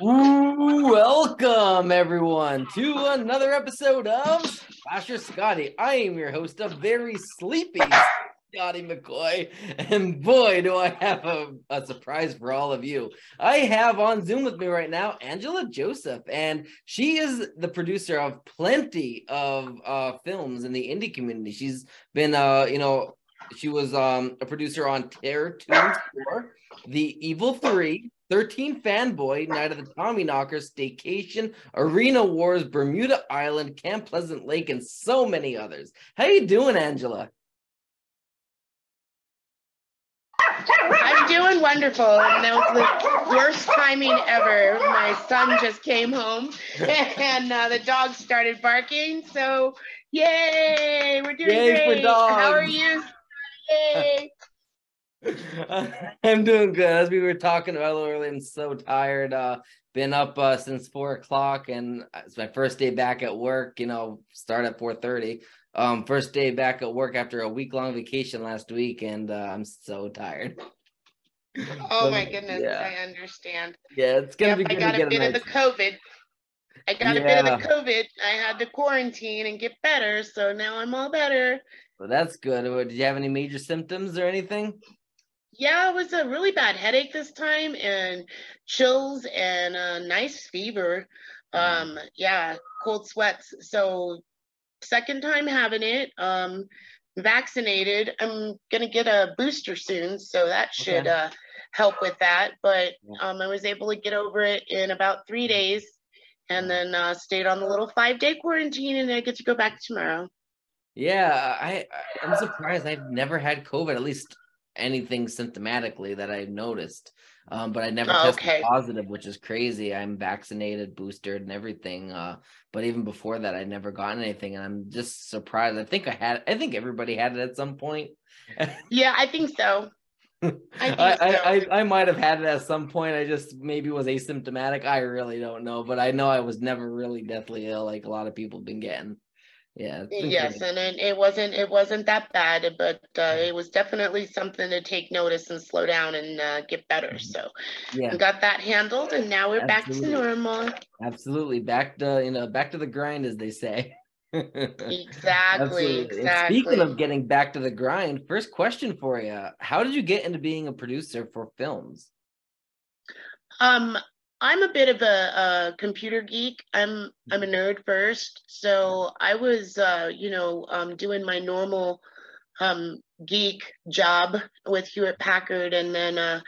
Welcome, everyone, to another episode of Slasher Scotty. I am your host, a very sleepy Scotty McCoy. And boy, do I have a, a surprise for all of you. I have on Zoom with me right now Angela Joseph, and she is the producer of plenty of uh, films in the indie community. She's been, uh, you know, she was um, a producer on Terror Toons 4, The Evil 3, 13 Fanboy, Night of the Tommy Knockers, Staycation, Arena Wars, Bermuda Island, Camp Pleasant Lake, and so many others. How you doing, Angela? I'm doing wonderful, and that was the worst timing ever. My son just came home, and uh, the dog started barking. So, yay! We're doing Yay for great. How are you? I'm doing good. As we were talking about earlier, I'm so tired. Uh, been up uh, since four o'clock, and it's my first day back at work. You know, start at four thirty. Um, first day back at work after a week long vacation last week, and uh, I'm so tired. Oh So, my goodness, yeah. I understand. Yeah, it's gonna Yep, be I good got to a get bit a of the COVID. I got a bit of the COVID. I had to quarantine and get better, so now I'm all better. Well, that's good. Did you have any major symptoms or anything? Yeah, it was a really bad headache this time and chills and a nice fever. Um, yeah, cold sweats. So second time having it. Um, vaccinated. I'm gonna get a booster soon, so that should Okay. uh help with that. But um, I was able to get over it in about three days and then uh, stayed on the little five day quarantine and I get to go back tomorrow. Yeah, I I- I'm surprised. I've never had COVID, at least anything symptomatically that I've noticed. Um, but I never Oh, tested okay. positive, which is crazy. I'm vaccinated, boosted, and everything. Uh, but even before that, I'd never gotten anything, and I'm just surprised. I think I had. I think everybody had it at some point. Yeah, I think so. I I, think I, so. I, I might have had it at some point. I just maybe was asymptomatic. I really don't know, but I know I was never really deathly ill like a lot of people have been getting. Yeah. Yes, and it, it wasn't it wasn't that bad, but uh, it was definitely something to take notice and slow down and uh, get better. Mhm. So yeah. got that handled, and now we're back to normal. Absolutely. Back to you know, back to the grind, as they say. Exactly, exactly. speaking of getting back to the grind, first question for you: How did you get into being a producer for films? Um, I'm a bit of a, a computer geek. I'm I'm a nerd first, so I was uh, you know um, doing my normal um, geek job with Hewlett Packard, and then uh,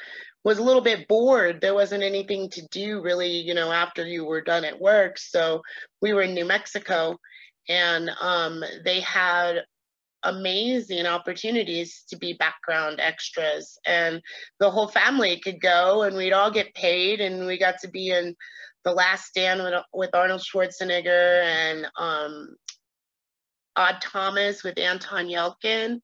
was a little bit bored. There wasn't anything to do really, you know, after you were done at work. So we were in New Mexico, and um, they had amazing opportunities to be background extras. And the whole family could go and we'd all get paid and we got to be in the last stand with, with arnold schwarzenegger and um, odd thomas with anton yelchin.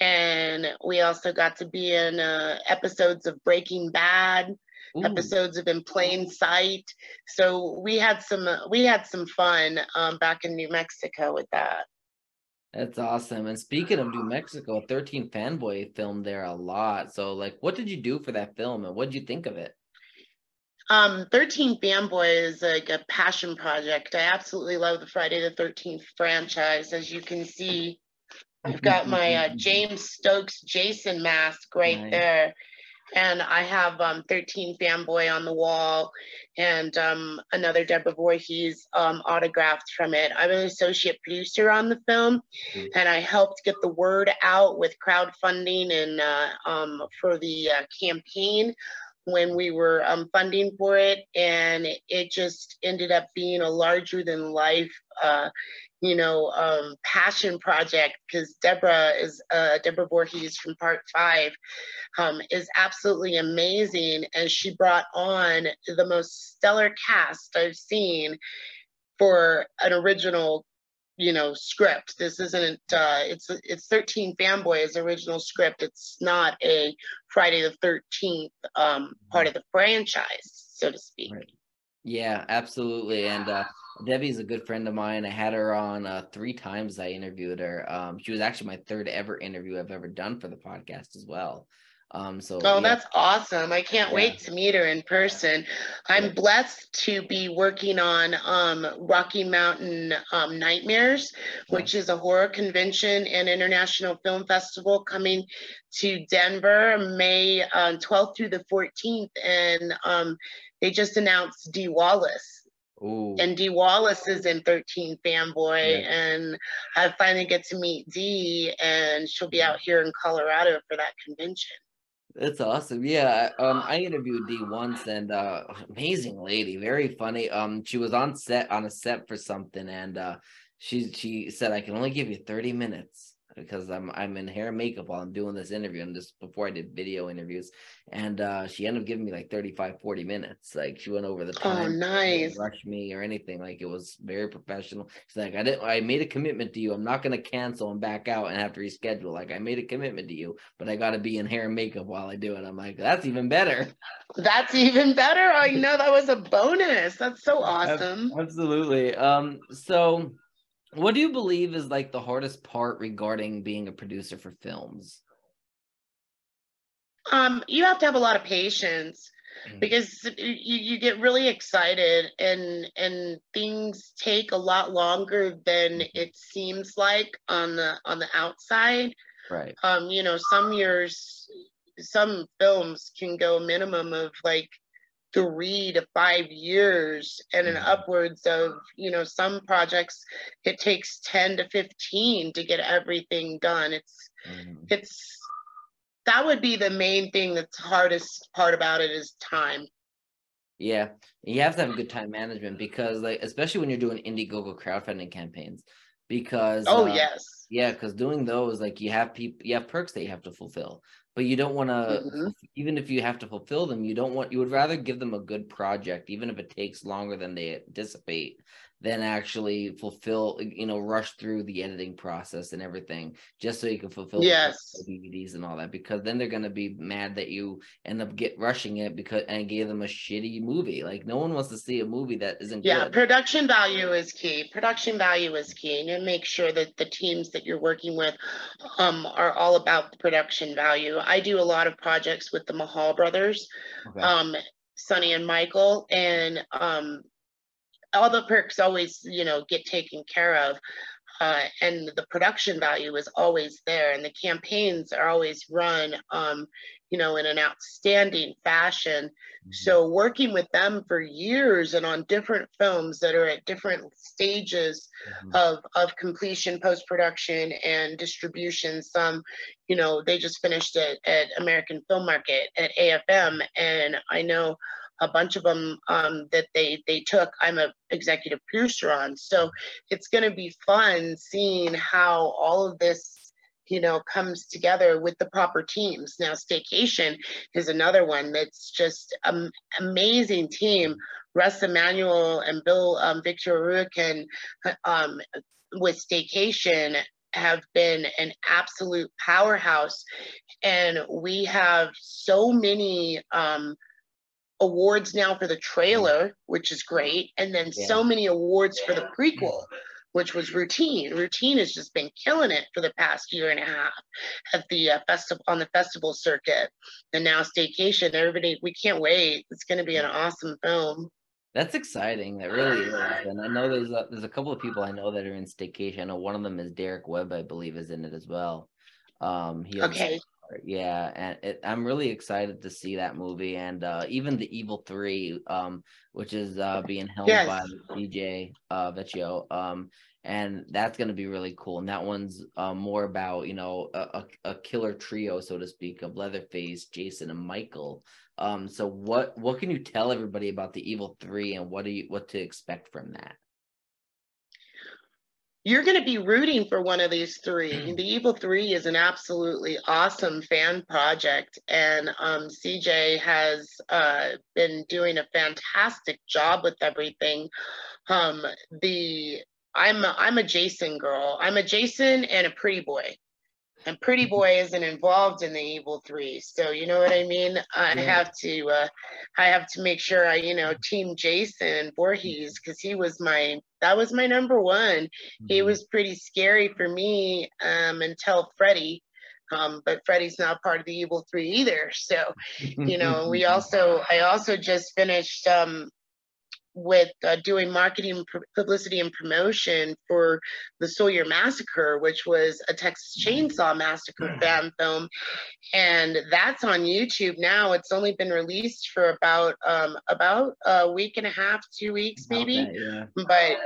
And we also got to be in uh, episodes of breaking bad Ooh, episodes of in plain sight. So we had some uh, we had some fun um, back in new mexico with that that's awesome. And speaking of New Mexico, 13 Fanboy filmed there a lot. So, like, what did you do for that film, and what did you think of it? Um, 13 Fanboy is like a passion project. I absolutely love the Friday the 13th franchise. As you can see, I've got my uh, James Stokes Jason mask right Nice. there. And I have um, 13 Fanboy on the wall and um, another Deborah Voorhees um, autographed from it. I'm an associate producer on the film Mhm. and I helped get the word out with crowdfunding and uh, um, for the uh, campaign when we were um, funding for it, and it just ended up being a larger than life, uh, you know, um, passion project. Because Deborah is uh, Deborah Voorhees from Part Five um, is absolutely amazing, and she brought on the most stellar cast I've seen for an original you know script this isn't uh it's it's 13 fanboys original script it's not a friday the 13th um part of the franchise so to speak Right. Yeah, absolutely. And uh, Debbie's a good friend of mine. I had her on uh, three times. I interviewed her. Um, she was actually my third ever interview I've ever done for the podcast as well. Um, so Oh, yeah. that's awesome. I can't Yeah. wait to meet her in person. I'm blessed to be working on um, Rocky Mountain um, Nightmares, which is a horror convention and international film festival coming to Denver May uh, 12th through the 14th. And um, they just announced Dee Wallace. Ooh. And Dee Wallace is in 13 Fanboy, Yeah. and I finally get to meet Dee, and she'll be out here in Colorado for that convention. That's awesome. Yeah, um, I interviewed Dee once, and uh, amazing lady, very funny. Um, she was on set on a set for something, and uh, she she said I can only give you thirty minutes because I'm I'm in hair and makeup while I'm doing this interview, and this before I did video interviews, and uh, she ended up giving me like 35, 40 minutes. Like she went over the Oh, time, didn't nice. rush me or anything. Like it was very professional. She's like, I didn't. I made a commitment to you. I'm not gonna cancel and back out and have to reschedule. Like I made a commitment to you, but I got to be in hair and makeup while I do it. I'm like, that's even better. That's even better. I know that was a bonus. That's so awesome. Absolutely. Um. So, what do you believe is like the hardest part regarding being a producer for films? Um, you have to have a lot of patience Mm. because you, you get really excited and and things take a lot longer than Mhm. it seems like on the on the outside. Right. Um, you know, some years some films can go a minimum of like three to five years and an Mhm. upwards of you know some projects it takes 10 to 15 to get everything done it's Mhm. it's that would be the main thing that's hardest part about it is time Yeah, you have to have good time management because, like, especially when you're doing Indiegogo crowdfunding campaigns, because oh uh, yes Yeah, because doing those, like you have people, you have perks that you have to fulfill, but you don't want to, Mhm. even if you have to fulfill them, you don't want, you would rather give them a good project, even if it takes longer than they anticipate, than actually fulfill, you know, rush through the editing process and everything, just so you can fulfill the Yes. DVDs and all that, because then they're gonna be mad that you end up get rushing it because and gave them a shitty movie. Like no one wants to see a movie that isn't yeah good. production value is key production value is key and make sure that the teams that you're working with um, are all about the production value i do a lot of projects with the mahal brothers Okay. um, Sonny and Michael, and um, all the perks always, you know, get taken care of. Uh, and the production value is always there, and the campaigns are always run, um, you know, in an outstanding fashion. Mhm. So working with them for years and on different films that are at different stages Mhm. of of completion, post production, and distribution. Some, you know, they just finished it at American Film Market at AFM, and I know a bunch of them um, that they they took. I'm a executive producer on, so it's going to be fun seeing how all of this. You know, comes together with the proper teams. Now, Staycation is another one that's just an amazing team. Russ Emanuel and Bill um, Victor Ruikin um, with Staycation have been an absolute powerhouse. And we have so many um, awards now for the trailer, which is great. And then Yeah. so many awards for the prequel, which was Routine. Routine has just been killing it for the past year and a half at the uh, festival on the festival circuit. And now Staycation, everybody, we can't wait. It's going to be an awesome film. That's exciting. That really is. And I know there's a, there's a couple of people I know that are in staycation. I know one of them is Derek Webb, I believe, is in it as well. Um, he Okay. Yeah, and it, I'm really excited to see that movie and uh, even the Evil Three, um, which is uh, being helmed Yes. by DJ uh, Vecchio. Um, and that's going to be really cool. And that one's uh, more about you know a, a, a killer trio, so to speak, of Leatherface, Jason, and Michael. Um, so what what can you tell everybody about the Evil Three and what do you what to expect from that? You're going to be rooting for one of these three. The Evil Three is an absolutely awesome fan project, and um, CJ has uh, been doing a fantastic job with everything. Um, the I'm a, I'm a Jason girl. I'm a Jason and a Pretty Boy, and Pretty Boy isn't involved in the Evil Three, so you know what I mean. I Yeah. have to uh, I have to make sure I you know team Jason Voorhees because he was my that was my number one he Mhm. was pretty scary for me um, until Freddy, Um, but Freddy's not part of the Evil Three either. So, you know, we also I also just finished um, with uh, doing marketing, publicity, and promotion for the Sawyer Massacre, which was a Texas Chainsaw Massacre fan film, and that's on YouTube now. It's only been released for about um, about a week and a half, two weeks maybe, Okay, yeah. but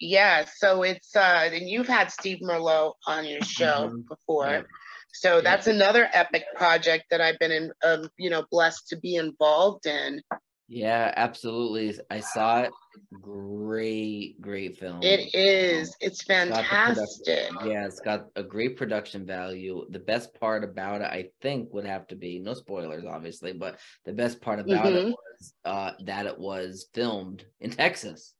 yeah. So it's uh, and you've had Steve Merlot on your show Mhm. before. Yep. So Yeah. that's another epic project that I've been in, um, you know, blessed to be involved in. Yeah, absolutely. I saw it. Great, great film. It is. It's got the production- fantastic. Yeah, it's got a great production value. The best part about it, I think, would have to be no spoilers, obviously, but the best part about it Mhm. was uh, that it was filmed in Texas.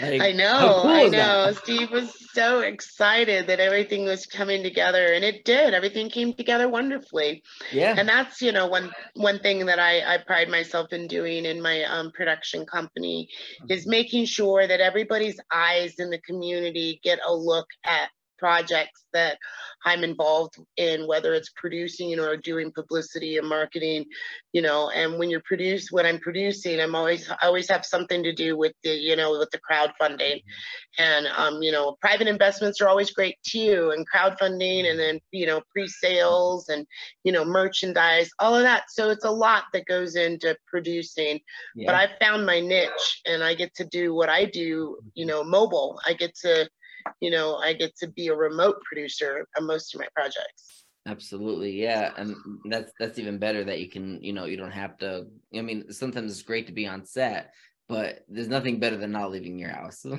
Like, I know, cool I is that? know. Steve was so excited that everything was coming together, and it did. Everything came together wonderfully. Yeah, And that's, you know, one one thing that I, I pride myself in doing in my um, production company is making sure that everybody's eyes in the community get a look at projects that I'm involved in, whether it's producing or doing publicity and marketing, you know, and when you're produce when I'm producing, I'm always I always have something to do with the, you know, with the crowdfunding. And um, you know, private investments are always great too, and crowdfunding and then, you know, pre-sales and you know, merchandise, all of that. So it's a lot that goes into producing but. I found my niche and I get to do what I do, you know, mobile. I get to, you know, I get to be a remote producer on most of my projects. Absolutely, yeah, and that's that's even better that you can, you know, you don't have to. I mean, sometimes it's great to be on set, but there's nothing better than not leaving your house.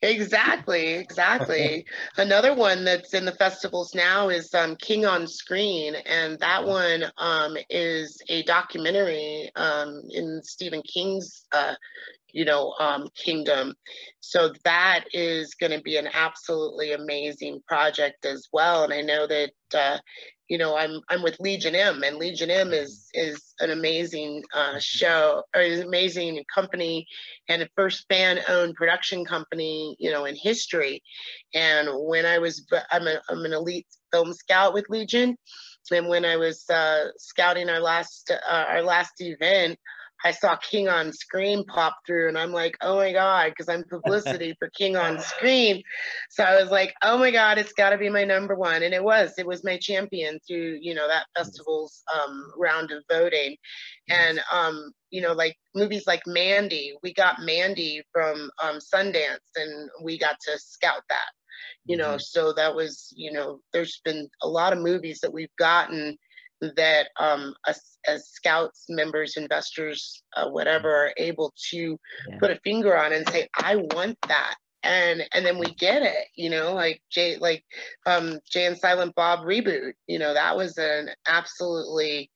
Exactly, exactly. Another one that's in the festivals now is um, King on Screen, and that one um, is a documentary um, in Stephen King's, uh, you know, um, kingdom. So that is going to be an absolutely amazing project as well. And I know that uh, you know I'm I'm with Legion M, and Legion M is is an amazing uh, show or is an amazing company and the first fan-owned production company, you know, in history. And when I was, I'm, a, I'm an elite film scout with Legion, and when I was uh, scouting our last uh, our last event, I saw King on Screen pop through, and I'm like, oh my god, because I'm publicity for King on Screen. So I was like, oh my god, it's got to be my number one, and it was. It was my champion through you know that festival's um, round of voting, and um, you know like movies like Mandy, we got Mandy from um, Sundance, and we got to scout that. You know, Mhm. so that was you know, there's been a lot of movies that we've gotten that um, us as scouts, members, investors, uh, whatever, are able to Yeah. put a finger on and say, I want that. And and then we get it, you know, like Jay, like um, Jay and Silent Bob reboot. You know, that was an absolutely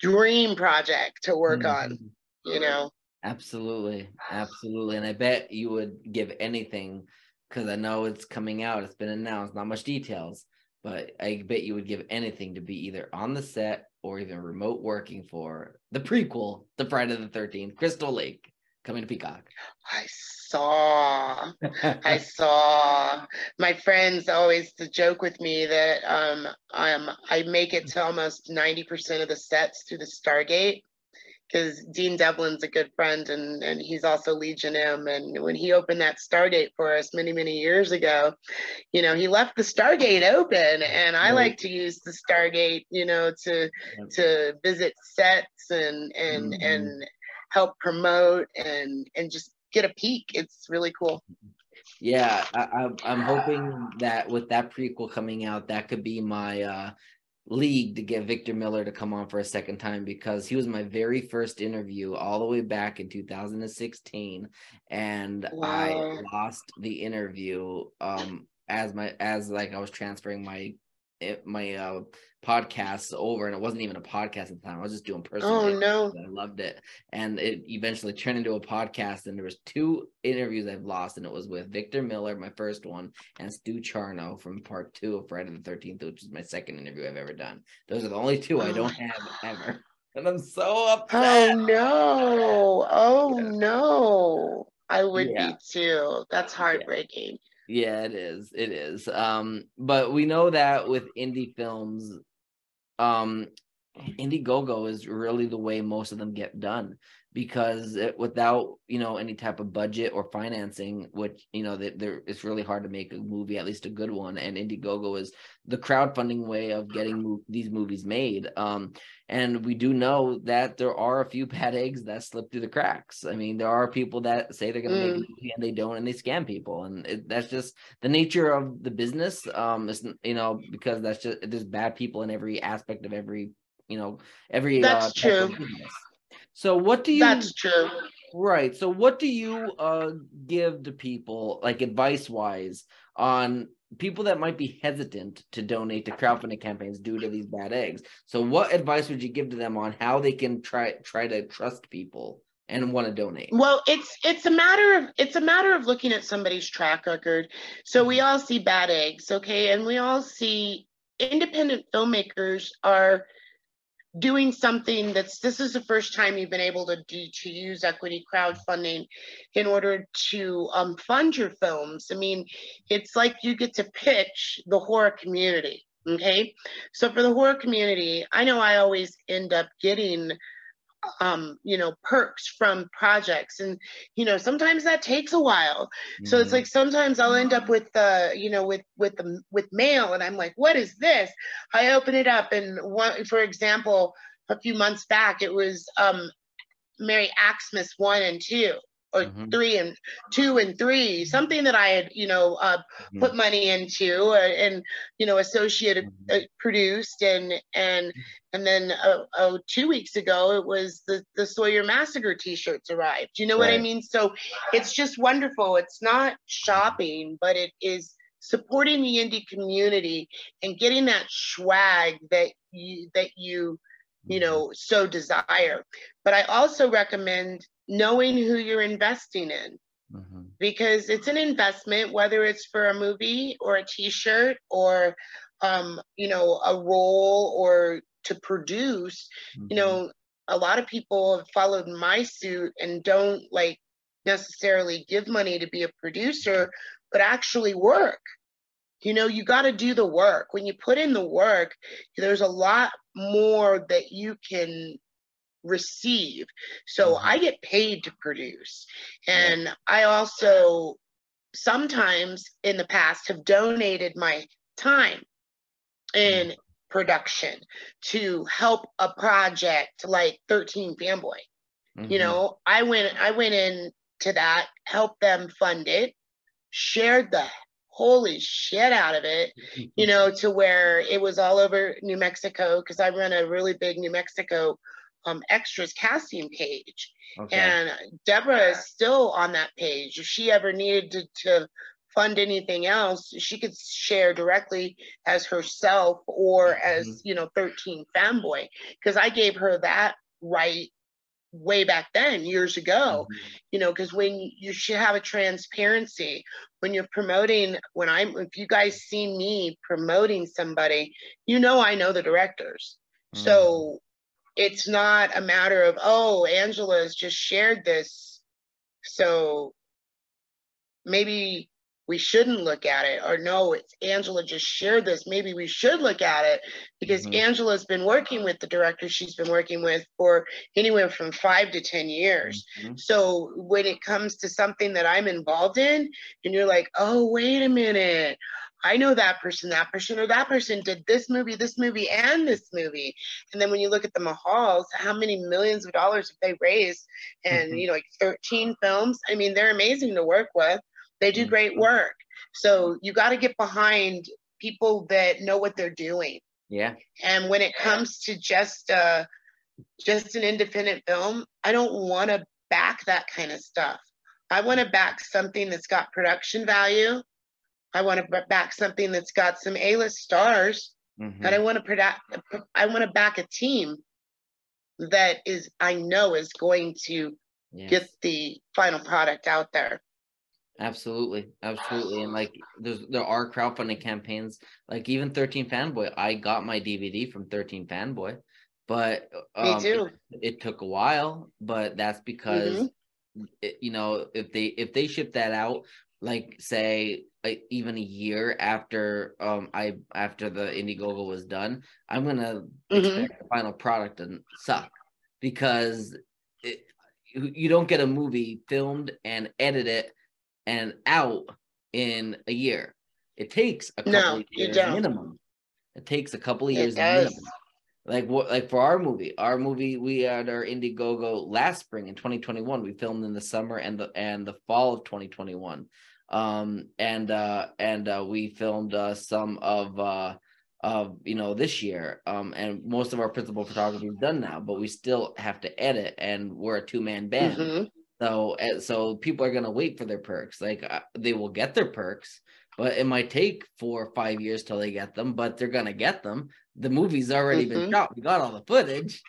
dream project to work on. Mhm. You know, Absolutely, absolutely, and I bet you would give anything because I know it's coming out. It's been announced, not much details, but I bet you would give anything to be either on the set or even remote working for the prequel to Friday the Thirteenth, Crystal Lake, coming to Peacock. I saw. I saw my friends always joke with me that um, um, I make it to almost 90% of the sets through the Stargate because Dean Devlin's a good friend and, and he's also Legion M. And when he opened that Stargate for us many, many years ago, you know, he left the Stargate open and I Right. like to use the Stargate, you know, to to visit sets and and Mhm. and help promote and and just get a peek. It's really cool. Yeah, I, I'm I'm hoping that with that prequel coming out, that could be my uh league to get Victor Miller to come on for a second time because he was my very first interview all the way back in 2016 and I lost the interview um as my as like I was transferring my it, my uh podcasts over and it wasn't even a podcast at the time. I was just doing personal Oh no. I loved it. And it eventually turned into a podcast. And there was two interviews I've lost, and it was with Victor Miller, my first one, and Stu Charno from part two of Friday the Thirteenth, which is my second interview I've ever done. Those are the only two I Oh don't have ever. And I'm so upset. Oh no. Oh Yeah. no. I would Yeah. be too. That's heartbreaking. Yeah, it is. It is. Um, but we know that with indie films, um, Indiegogo is really the way most of them get done because it, without you know any type of budget or financing, which you know that there it's really hard to make a movie, at least a good one. And Indiegogo is the crowdfunding way of getting mo- these movies made. Um, and we do know that there are a few bad eggs that slip through the cracks. I mean, there are people that say they're going to mm. make a mm. movie and they don't, and they scam people, and it, that's just the nature of the business. Um, it's you know because that's just there's bad people in every aspect of every you know every that's uh, true so what do you That's true. Right. So what do you uh give to people like advice wise on people that might be hesitant to donate to crowdfunding campaigns due to these bad eggs? So what advice would you give to them on how they can try try to trust people and want to donate? Well, it's it's a matter of it's a matter of looking at somebody's track record. So we mm-hmm. all see bad eggs, okay? And we all see independent filmmakers are doing something that's this is the first time you've been able to do to use equity crowdfunding in order to um, fund your films. I mean it's like you get to pitch the horror community okay? So for the horror community i know i always end up getting um, you know, perks from projects. And, you know, sometimes that takes a while. Mm-hmm. So it's mm-hmm. like sometimes I'll end up with the, you know, with with the with mail and I'm like, what is this? I open it up and one for example, a few months back, it was um Merry Xmas one and two or mm-hmm. three and two and three, something that I had, you know, uh, mm-hmm. put money into uh, and, you know, associated mm-hmm. uh, produced and and and then uh, oh, two weeks ago it was the the Sawyer Massacre T-shirts arrived. You know right. what I mean? So it's just wonderful. It's not shopping, but it is supporting the indie community and getting that swag that you that you you mm-hmm. know so desire but i also recommend knowing who you're investing in mm-hmm. because it's an investment whether it's for a movie or a t-shirt or um, you know a role or to produce mm-hmm. you know a lot of people have followed my suit and don't like necessarily give money to be a producer but actually work you know you got to do the work when you put in the work there's a lot more that you can receive. So mm-hmm. I get paid to produce. And. I also sometimes in the past have donated my time in mm-hmm. production to help a project like 13 fanboy. Mm-hmm. You know, I went I went in to that, helped them fund it, shared the holy shit out of it, you know, to where it was all over New Mexico because I run a really big New Mexico um, extras casting page. Okay. And Deborah is still on that page. If she ever needed to, to fund anything else, she could share directly as herself or mm-hmm. as, you know, 13 fanboy. Because I gave her that right way back then years ago mm-hmm. you know because when you should have a transparency when you're promoting when i'm if you guys see me promoting somebody you know i know the directors mm-hmm. so it's not a matter of oh angela's just shared this so maybe we shouldn't look at it or no it's angela just shared this maybe we should look at it because mm-hmm. angela's been working with the director she's been working with for anywhere from five to ten years mm-hmm. so when it comes to something that i'm involved in and you're like oh wait a minute I know that person, that person, or that person did this movie, this movie, and this movie. And then when you look at the Mahals, how many millions of dollars have they raised? And, mm-hmm. you know, like 13 films. I mean, they're amazing to work with. They do great mm-hmm. work. So you got to get behind people that know what they're doing. Yeah. And when it comes to just uh just an independent film, I don't want to back that kind of stuff. I want to back something that's got production value I want to back something that's got some A-list stars, mm-hmm. and I want to product. I want to back a team that is I know is going to yes. get the final product out there. Absolutely, absolutely, and like there's there are crowdfunding campaigns, like even 13 Fanboy. I got my DVD from 13 Fanboy, but um, me too. It, it, took a while, but that's because mm-hmm. it, you know if they if they ship that out like say like even a year after um I after the Indiegogo was done, I'm gonna Mhm. expect the final product and suck because it, you you don't get a movie filmed and edited and out in a year. It takes a couple No, of years minimum. It takes a couple of years minimum. Like what like for our movie, our movie we had our Indiegogo last spring in 2021. We filmed in the summer and the and the fall of 2021. Um and uh and uh we filmed uh some of uh of you know this year. Um and most of our principal photography is done now but we still have to edit and we're a two-man band. Mhm. so and so people are going to wait for their perks. Like uh, they will get their perks but it might take four or five years till they get them but they're going to get them. The movie's already been Mhm. shot. We got all the footage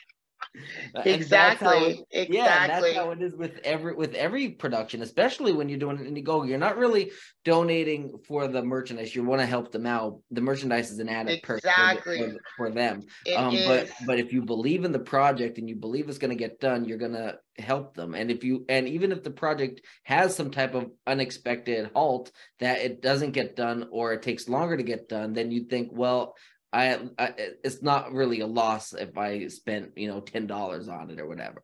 That's how it- Exactly. yeah, that's how it is with every with every production, especially when you're doing an Indiegogo. You're not really donating for the merchandise. You want to help them out. The merchandise is an added perk for for, them. It um, but but if you believe in the project and you believe it's going to get done, you're going to help them. And if you and even if the project has some type of unexpected halt that it doesn't get done or it takes longer to get done, then you think, well. I, I it's not really a loss if I spent you know ten dollars on it or whatever.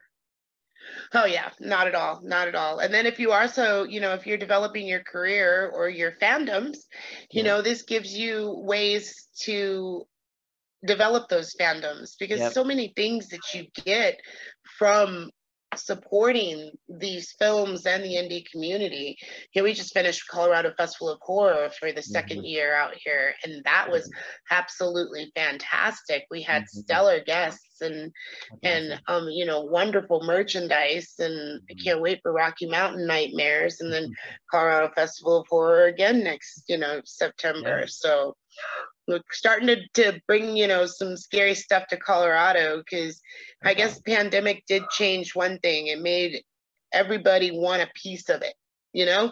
Oh yeah, not at all, not at all. And then if you also, you know, if you're developing your career or your fandoms, you Yeah. know, this gives you ways to develop those fandoms because Yep. so many things that you get from supporting these films and the indie community. Yeah, we just finished Colorado Festival of Horror for the 2nd Mhm. year out here, and that was absolutely fantastic. We had Mhm. stellar guests and and um you know wonderful merchandise and i Mhm. can't wait for rocky mountain nightmares and then colorado festival of horror again next you know september Yeah. so we're starting to, to bring you know some scary stuff to colorado because i guess pandemic did change one thing. It made everybody want a piece of it you know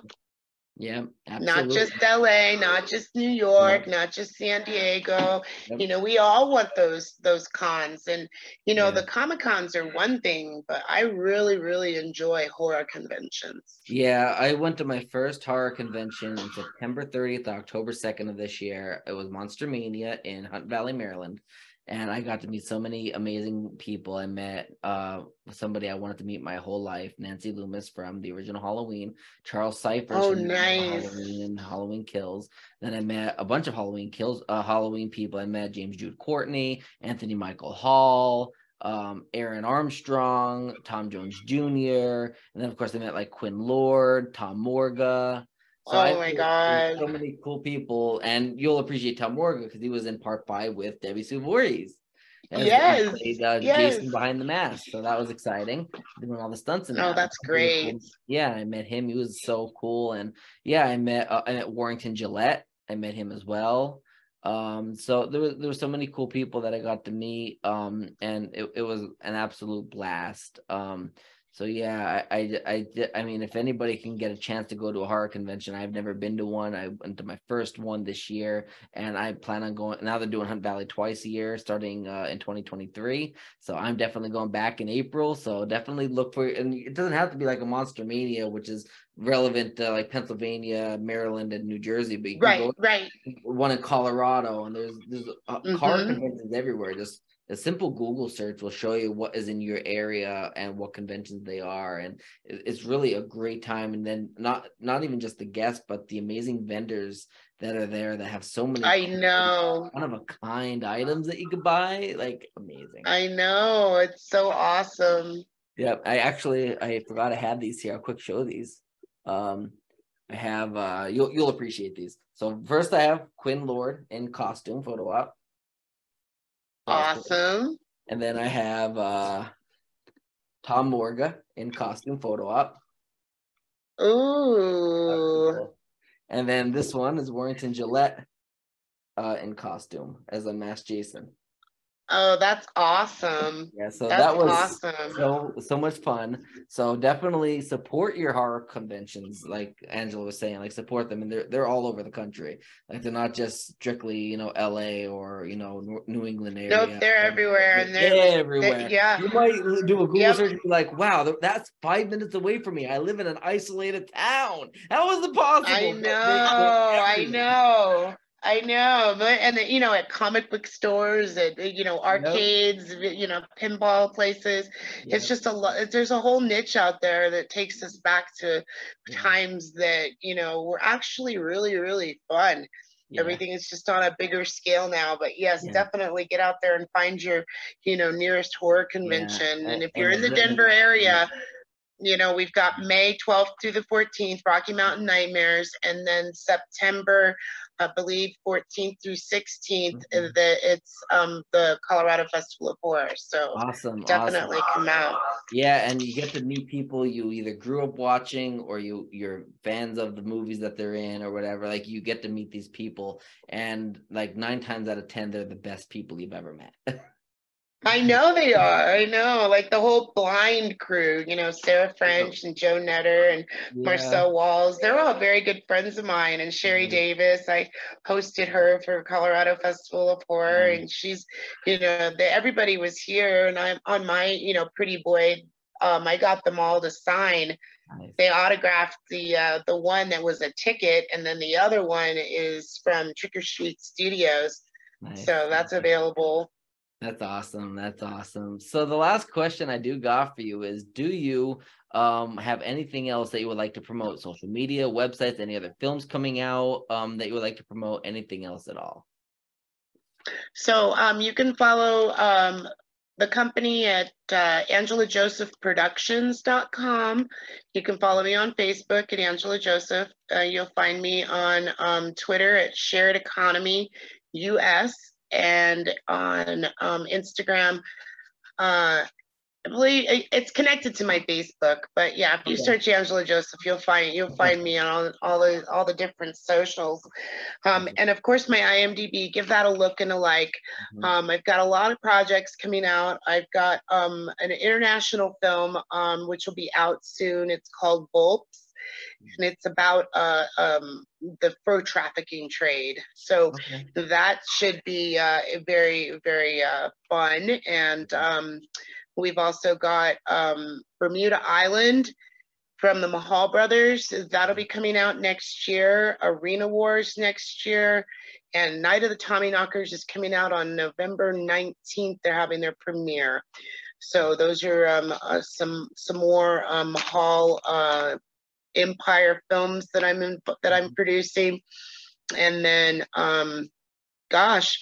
yeah, not just LA, not just New York, not just San Diego. Yep. You know, we all want those those cons. And you know, Yeah. the Comic Cons are one thing, but I really, really enjoy horror conventions. Yeah, I went to my first horror convention on September 30th, October 2nd of this year. It was Monster Mania in Hunt Valley, Maryland. And I got to meet so many amazing people. I met uh somebody I wanted to meet my whole life, Nancy Loomis from the original Halloween, Charles Cyphers Oh, from nice. Halloween and Halloween Kills. Then I met a bunch of Halloween Kills, uh, Halloween people. I met James Jude Courtney, Anthony Michael Hall, um, Aaron Armstrong, Tom Jones Jr., and then of course I met like Quinn Lord, Tom Morga. Oh I my God. So many cool people, and you'll appreciate Tom Morga because he was in part five with Debbie Sue Voorhees. Yes, played, uh, yes. Jason behind the mask, so that was exciting. Doing all the stunts and Oh, that's great. Yeah, I met him. He was so cool, and yeah, I met uh, I met Warrington Gillette. I met him as well. Um, so there was there were so many cool people that I got to meet. Um, and it, it was an absolute blast. Um, so yeah, I, I I. I mean, if anybody can get a chance to go to a horror convention, I've never been to one. I went to my first one this year, and I plan on going. Now they're doing Hunt Valley twice a year, starting uh, in 2023. So I'm definitely going back in April. So definitely look for. And it doesn't have to be like a Monster Mania, which is relevant to like Pennsylvania, Maryland, and New Jersey. But you Right, go right. one in Colorado, and there's there's uh, car Mhm. conventions everywhere. Just a simple Google search will show you what is in your area and what conventions they are, and it's really a great time. And then not not even just the guests, but the amazing vendors that are there that have so many I know. one of a kind items that you could buy, like amazing. I know. It's so awesome. Yep, I actually I forgot I had these here. I'll quick show these. Um, I have uh, you'll you'll appreciate these. So first I have Quinn Lord in costume photo op. Awesome. And then I have uh, Tom Morga in costume photo op. Ooh. cool. And then this one is Warrington Gillette uh, in costume as a masked Jason. Oh, that's awesome. Yeah, so That's that was awesome. so so much fun. So definitely support your horror conventions, like Angela was saying, like support them, and they're they're all over the country. Like they're not just strictly you know L.A. or you know New England area. Nope, they're everywhere, and they're- everywhere. yeah. you might do a Google Yep. search and be like, "Wow, that's five minutes away from me. I live in an isolated town. How is it possible?" I know, I know, I know. But and you know, at comic book stores, at eh, you know, arcades, you know, pinball places. Yeah. It's just a lot. There's a whole niche out there that takes us back to Yeah. times that you know were actually really, really fun. Yeah. Everything is just on a bigger scale now. But yes, definitely get out there and find your, you know, nearest horror convention. And if you're in the the- Denver area, you know, we've got May 12th through the 14th, Rocky Mountain Nightmares, and then September, I believe 14th through 16th, Mhm. is the it's um the Colorado Festival of Horror. So Awesome. definitely awesome. come out. Yeah, and you get to meet people you either grew up watching or you you're fans of the movies that they're in or whatever. Like you get to meet these people, and like nine times out of ten, they're the best people you've ever met. I know they are. I know, like the whole blind crew, you know, Sarah French and Joe Knetter and Marcel Walz. They're all very good friends of mine. And Sheri Mhm. Davis, I hosted her for Colorado Festival of Horror, Mhm. and she's, you know, the, everybody was here, and I'm on my, you know, Pretty Boy. Um, I got them all to sign. Nice. They autographed the uh, the one that was a ticket, and then the other one is from Trick or Treat Studios. Nice. So that's available. That's awesome. That's awesome. So the last question I do got for you is do you um have anything else that you would like to promote? Social media, websites, any other films coming out um that you would like to promote? Anything else at all? So um, you can follow um, the company at uh, angelajosephproductions.com. You can follow me on Facebook at Angela Joseph. Uh, you'll find me on um, Twitter at Shared Economy US and on um, Instagram. Uh, I believe it's connected to my Facebook, but yeah, if you Okay. search Angela Joseph, you'll find you'll find me on all, all the all the different socials. Um, and of course, my IMDb. Give that a look and a like. Mhm. Um, I've got a lot of projects coming out. I've got um, an international film um, which will be out soon. It's called Volps, and it's about uh, um, the fur trafficking trade. So Okay. that should be uh, very very uh, fun. And um, we've also got um, bermuda island from the mahal brothers. That'll be coming out next year. Arena wars next year. And night of the tommy knockers is coming out on november 19th they're having their premiere. So those are um, uh, some some more um, mahal uh, empire films that i'm in that i'm producing and then um, gosh,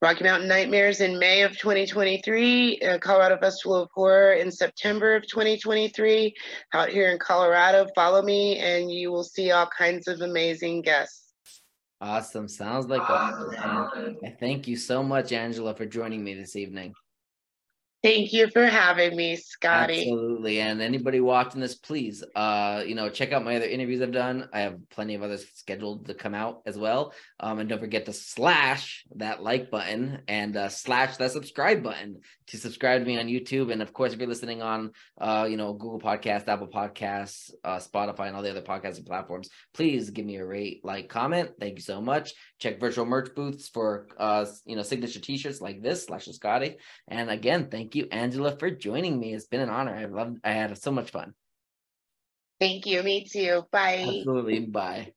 Rocky Mountain Nightmares in May of 2023, uh, Colorado Festival of Horror in September of 2023, out here in Colorado. Follow me and you will see all kinds of amazing guests. Awesome. Sounds like a. I thank you so much, Angela, for joining me this evening. Thank you for having me, Scotty. Absolutely. And anybody watching this, please, uh, you know, check out my other interviews I've done. I have plenty of others scheduled to come out as well. Um, and don't forget to slash that like button and uh, slash that subscribe button to subscribe to me on YouTube. And of course, if you're listening on, uh, you know, Google Podcast, Apple Podcasts, uh, Spotify, and all the other podcasting platforms, please give me a rate, like, comment. Thank you so much. Check virtual merch booths for, uh, you know, signature T-shirts like this, slash Scotty. And again, thank you, Angela, for joining me. It's been an honor. I loved I had so much fun. Thank you. Me too. Bye. Absolutely. Bye.